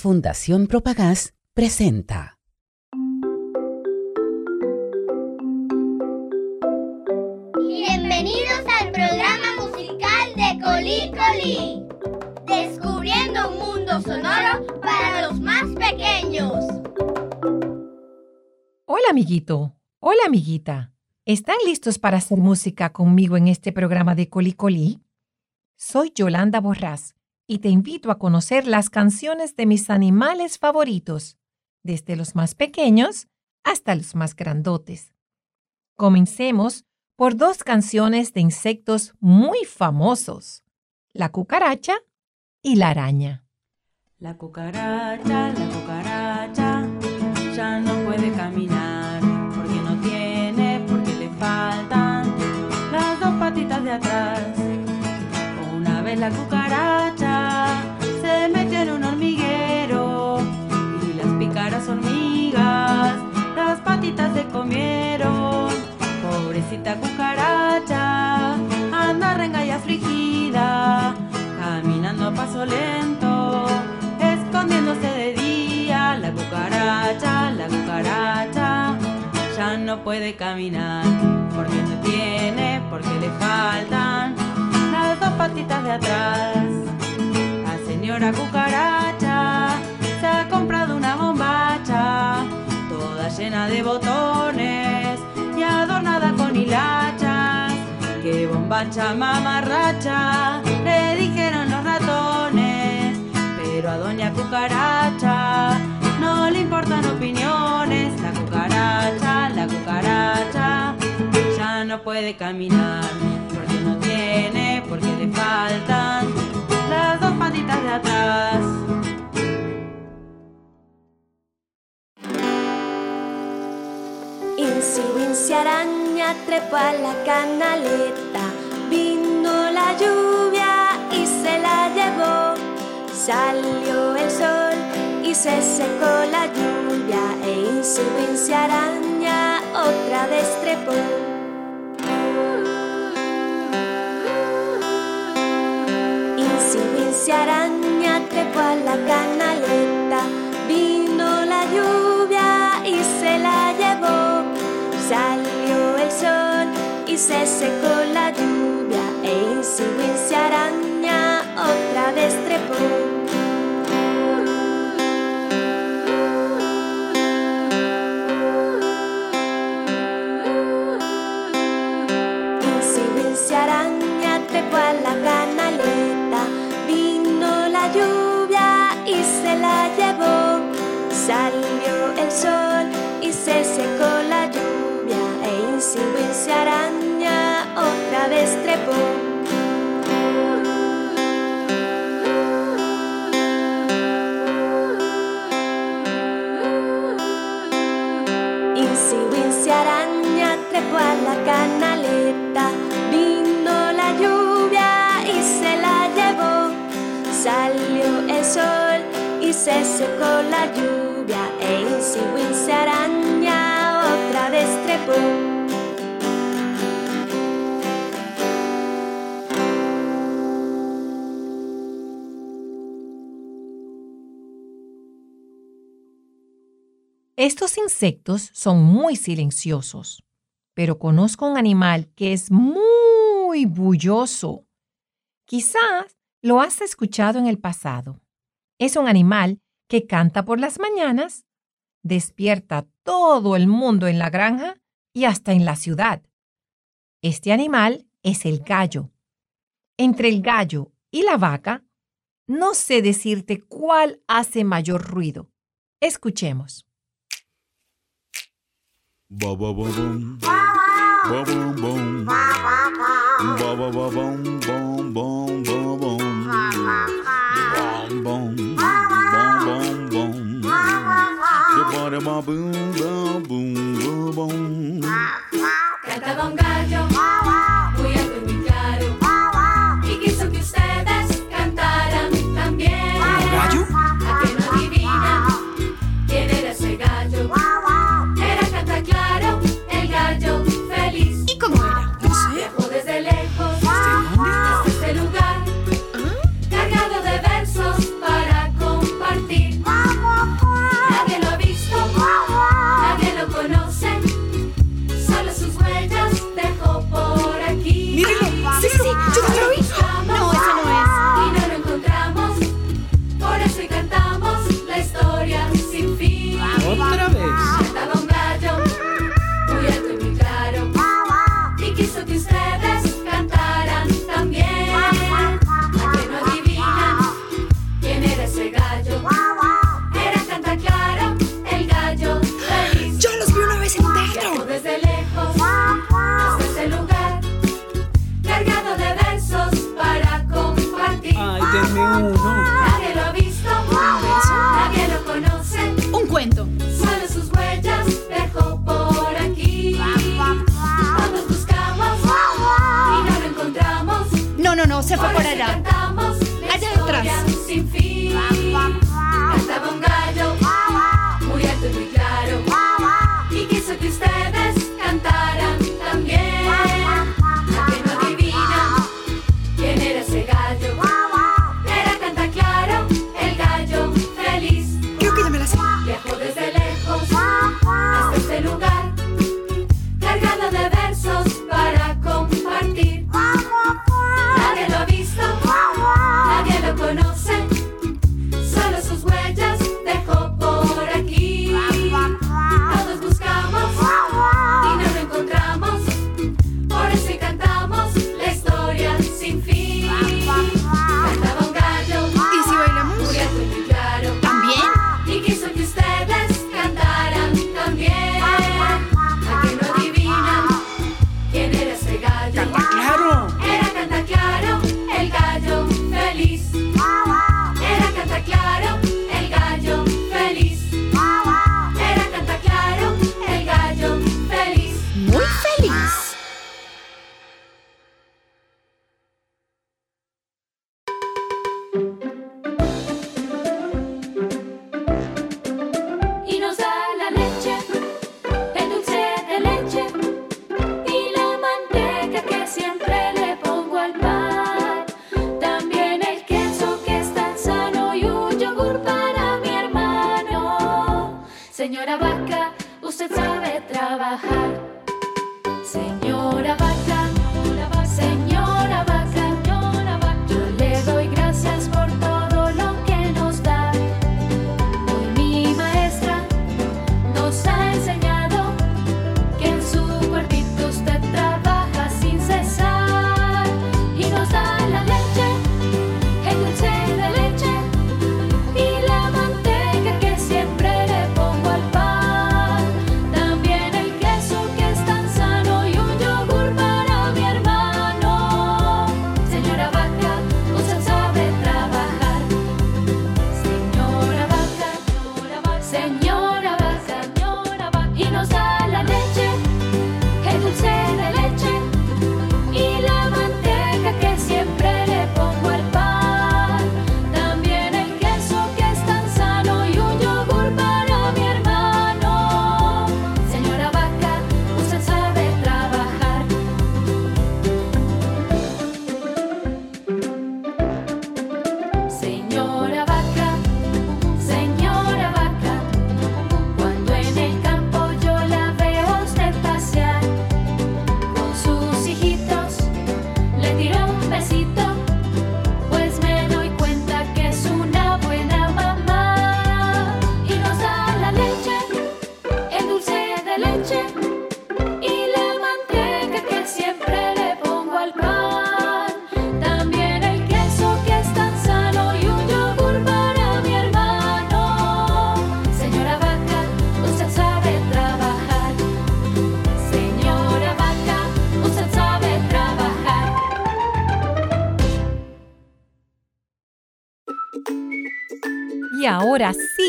Fundación Propagás presenta. Bienvenidos al programa musical de Colí Colí. Descubriendo un mundo sonoro para los más pequeños. Hola amiguito, hola amiguita. ¿Están listos para hacer música conmigo en este programa de Colí Colí? Soy Yolanda Borrás y te invito a conocer las canciones de mis animales favoritos, desde los más pequeños hasta los más grandotes. Comencemos por dos canciones de insectos muy famosos, la cucaracha y la araña. La cucaracha, la cucaracha, ya no puede caminar porque no tiene, porque le faltan las dos patitas de atrás. Una vez la cucaracha se comieron. Pobrecita cucaracha, anda renga y afligida, caminando a paso lento, escondiéndose de día. La cucaracha, la cucaracha, ya no puede caminar porque no tiene, porque le faltan las dos patitas de atrás. La señora cucaracha se ha comprado una bombacha, toda llena de botones y adornada con hilachas. ¡Qué bombacha mamarracha! Le dijeron los ratones, pero a doña cucaracha no le importan opiniones. La cucaracha, la cucaracha, ya no puede caminar porque no tiene, porque le faltan las dos patitas de atrás. Wincy araña trepó a la canaleta, vino la lluvia y se la llevó. Salió el sol y se secó la lluvia e Insi Wincy araña otra vez trepó. Insi Wincy araña trepó a la canaleta, se secó la lluvia e Insi Wincy araña otra vez trepó. Insi Wincy araña trepó a la canaleta, vino la lluvia y se la llevó. Salió el sol y se secó la lluvia e Insi Wincy araña otra vez trepó. Insi araña trepó a la canaleta, vino la lluvia y se la llevó. Salió el sol y se secó Estos insectos son muy silenciosos, pero conozco un animal que es muy bulloso. Quizás lo has escuchado en el pasado. Es un animal que canta por las mañanas, despierta todo el mundo en la granja y hasta en la ciudad. Este animal es el gallo. Entre el gallo y la vaca, no sé decirte cuál hace mayor ruido. Escuchemos. Ba ba ba boom. Ba boom boom. Ba ba ba boom boom boom boom boom. Boom boom. Boom boom boom. The body ba boom ba boom ba boom. Canta con gallo. uno. Nadie lo ha visto, nadie lo conoce. Un cuento. Solo sus huellas dejó por aquí. Todos buscamos y no lo encontramos. No, no, no, se fue por allá. Allá detrás.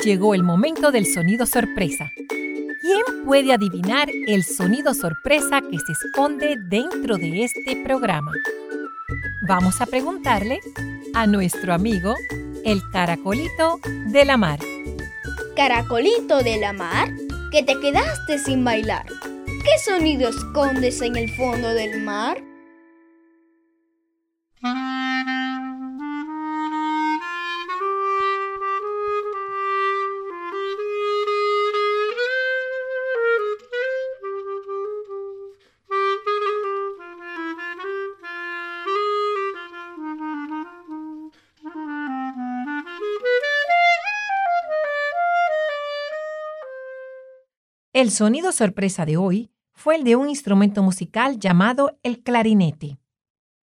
llegó el momento del sonido sorpresa. ¿Quién puede adivinar el sonido sorpresa que se esconde dentro de este programa? Vamos a preguntarle a nuestro amigo el caracolito de la mar. Caracolito de la mar, que te quedaste sin bailar. ¿Qué sonido escondes en el fondo del mar? El sonido sorpresa de hoy fue el de un instrumento musical llamado el clarinete.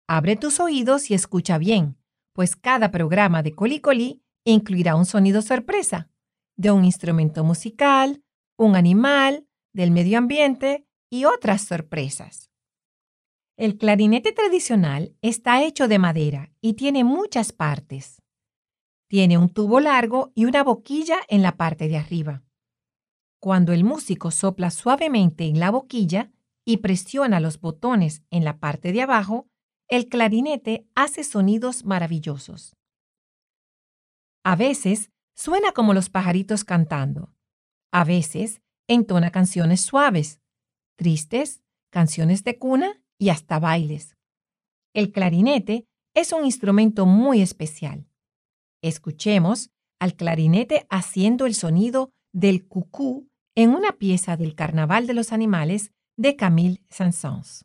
Abre tus oídos y escucha bien, pues cada programa de Colicoli incluirá un sonido sorpresa de un instrumento musical, un animal, del medio ambiente y otras sorpresas. El clarinete tradicional está hecho de madera y tiene muchas partes. Tiene un tubo largo y una boquilla en la parte de arriba. Cuando el músico sopla suavemente en la boquilla y presiona los botones en la parte de abajo, el clarinete hace sonidos maravillosos. A veces suena como los pajaritos cantando. A veces entona canciones suaves, tristes, canciones de cuna y hasta bailes. El clarinete es un instrumento muy especial. Escuchemos al clarinete haciendo el sonido del cucú en una pieza del Carnaval de los Animales de Camille Saint-Saëns.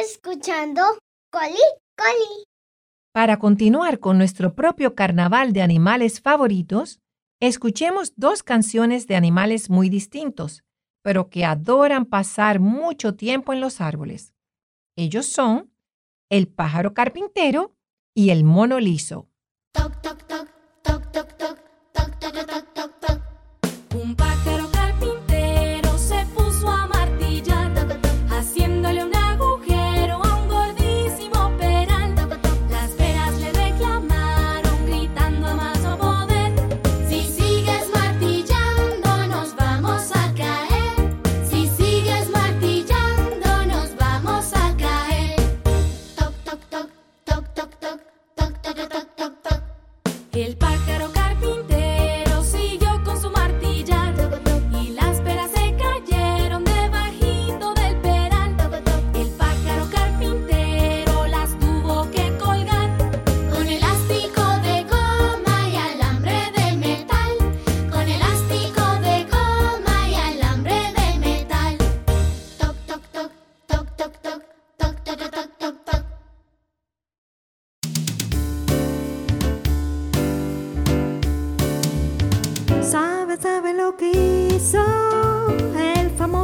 Escuchando Coli Coli. Para continuar con nuestro propio carnaval de animales favoritos, escuchemos dos canciones de animales muy distintos, pero que adoran pasar mucho tiempo en los árboles. Ellos son el pájaro carpintero y el mono liso. Toc, toc, toc, toc, toc, toc, toc, toc, toc, toc, toc.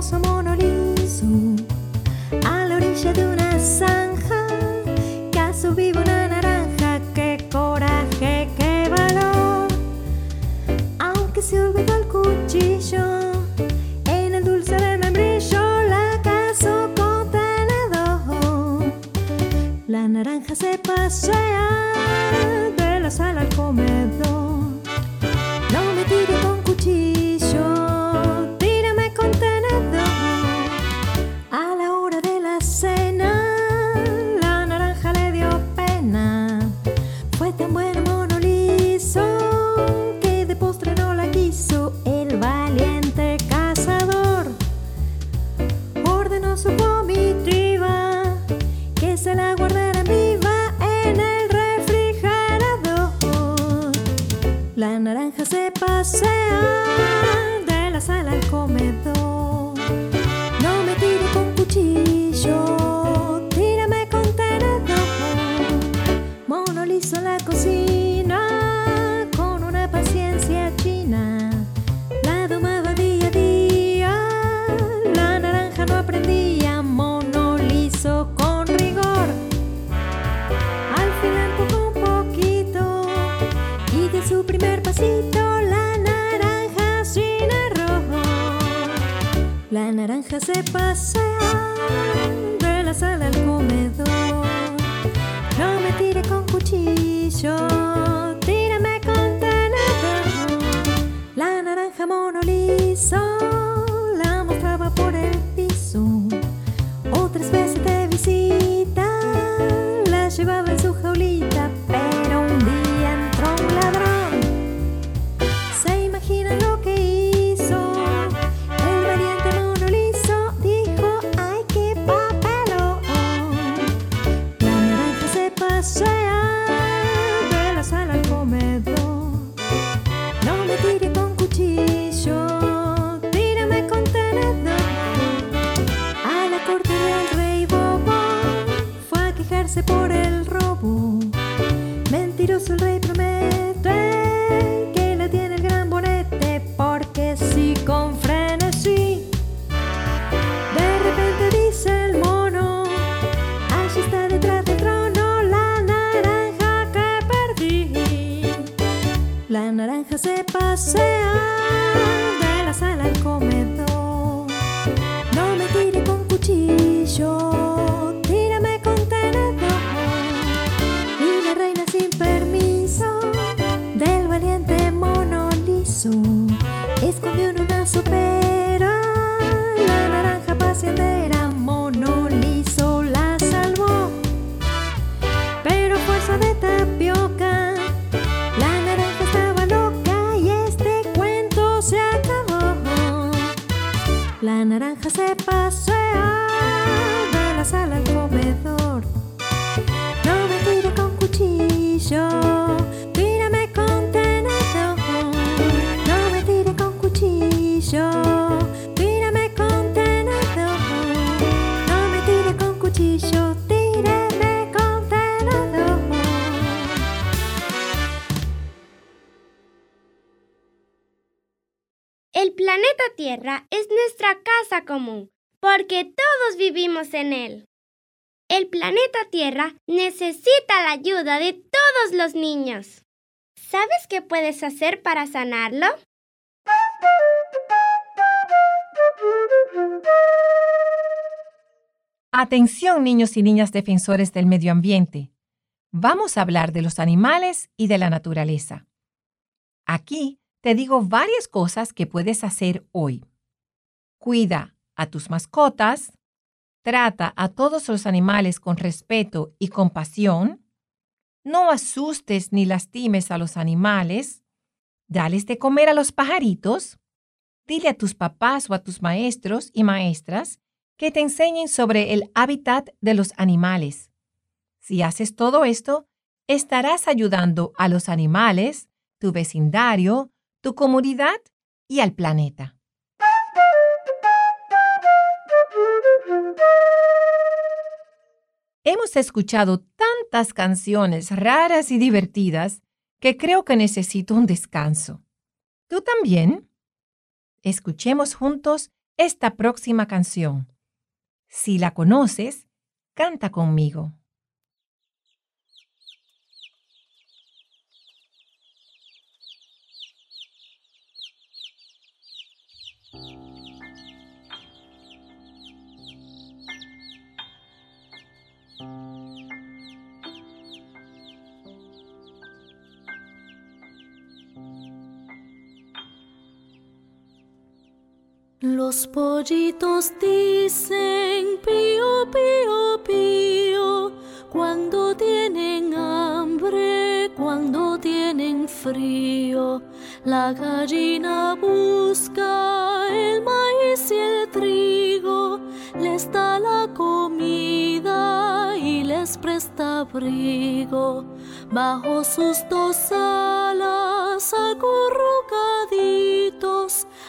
some more. Naranja se pasea naranja se pasea de la sala al comedor. No me tire con cuchillo, La naranja se pasea de la sala al comedor. No me tire con cuchillo, planeta Tierra es nuestra casa común, porque todos vivimos en él. El planeta Tierra necesita la ayuda de todos los niños. ¿Sabes qué puedes hacer para sanarlo? Atención niños y niñas defensores del medio ambiente. Vamos a hablar de los animales y de la naturaleza. Aquí te digo varias cosas que puedes hacer hoy. Cuida a tus mascotas, trata a todos los animales con respeto y compasión, no asustes ni lastimes a los animales, dales de comer a los pajaritos, dile a tus papás o a tus maestros y maestras que te enseñen sobre el hábitat de los animales. Si haces todo esto, estarás ayudando a los animales, tu vecindario, tu comunidad y al planeta. Hemos escuchado tantas canciones raras y divertidas que creo que necesito un descanso. ¿Tú también? Escuchemos juntos esta próxima canción. Si la conoces, canta conmigo. Los pollitos dicen pío, pío, pío, cuando tienen hambre, cuando tienen frío. La gallina busca el maíz y el trigo, les da la comida y les presta abrigo. Bajo sus dos alas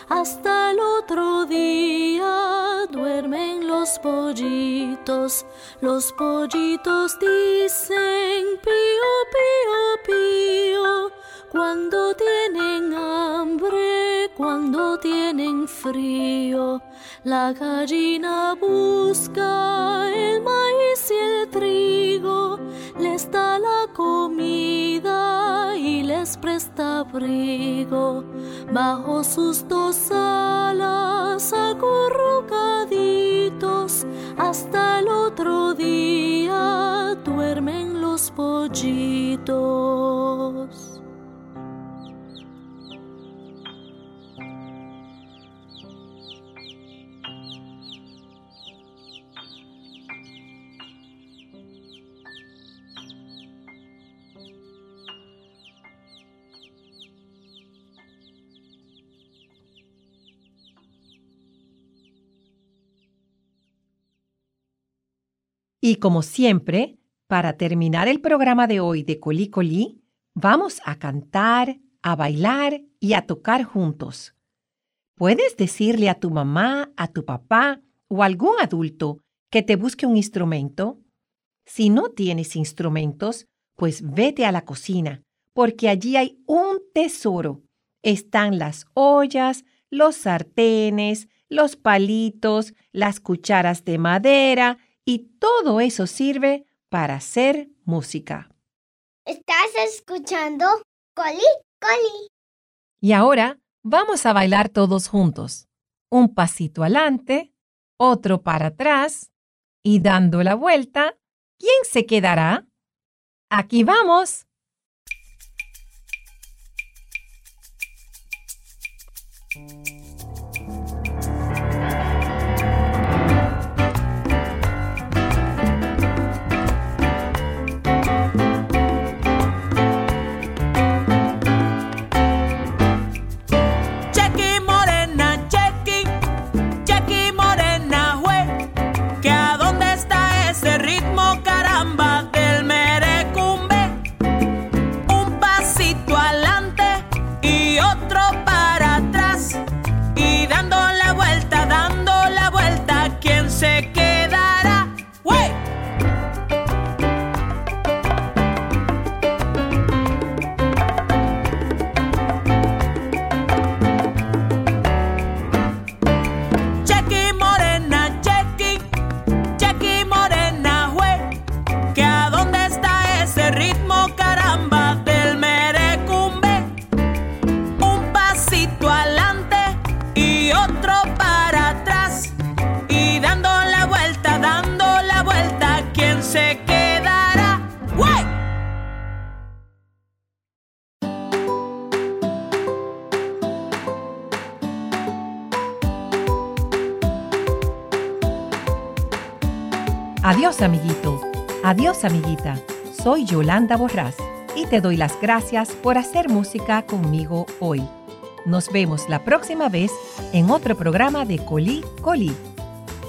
hasta el otro día duermen los pollitos, los pollitos dicen pío, pío, pío, cuando tienen hambre, cuando tienen frío. La gallina busca el maíz y el trigo, les da la comida y les presta abrigo. Bajo sus dos alas acurrucaditos, hasta el otro día duermen los pollitos. Y como siempre, para terminar el programa de hoy de Colí Colí, vamos a cantar, a bailar y a tocar juntos. Puedes decirle a tu mamá, a tu papá o algún adulto que te busque un instrumento. Si no tienes instrumentos, pues vete a la cocina, porque allí hay un tesoro. Están las ollas, los sartenes, los palitos, las cucharas de madera y todo eso sirve para hacer música. ¿Estás escuchando? Coli, coli. Y ahora vamos a bailar todos juntos. Un pasito adelante, otro para atrás y dando la vuelta, ¿quién se quedará? Aquí vamos. Amiguito. Adiós, amiguita. Soy Yolanda Borrás y te doy las gracias por hacer música conmigo hoy. Nos vemos la próxima vez en otro programa de Colí Colí.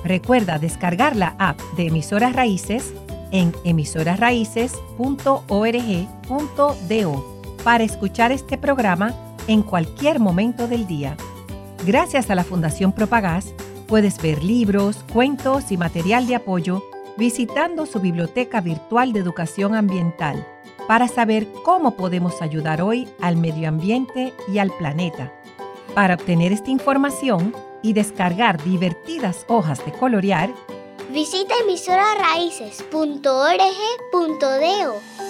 Recuerda descargar la app de Emisoras Raíces en emisorasraíces.org.do para escuchar este programa en cualquier momento del día. Gracias a la Fundación Propagás, puedes ver libros, cuentos y material de apoyo visitando su biblioteca virtual de educación ambiental para saber cómo podemos ayudar hoy al medio ambiente y al planeta. Para obtener esta información y descargar divertidas hojas de colorear, Visita emisorasraíces.org.do.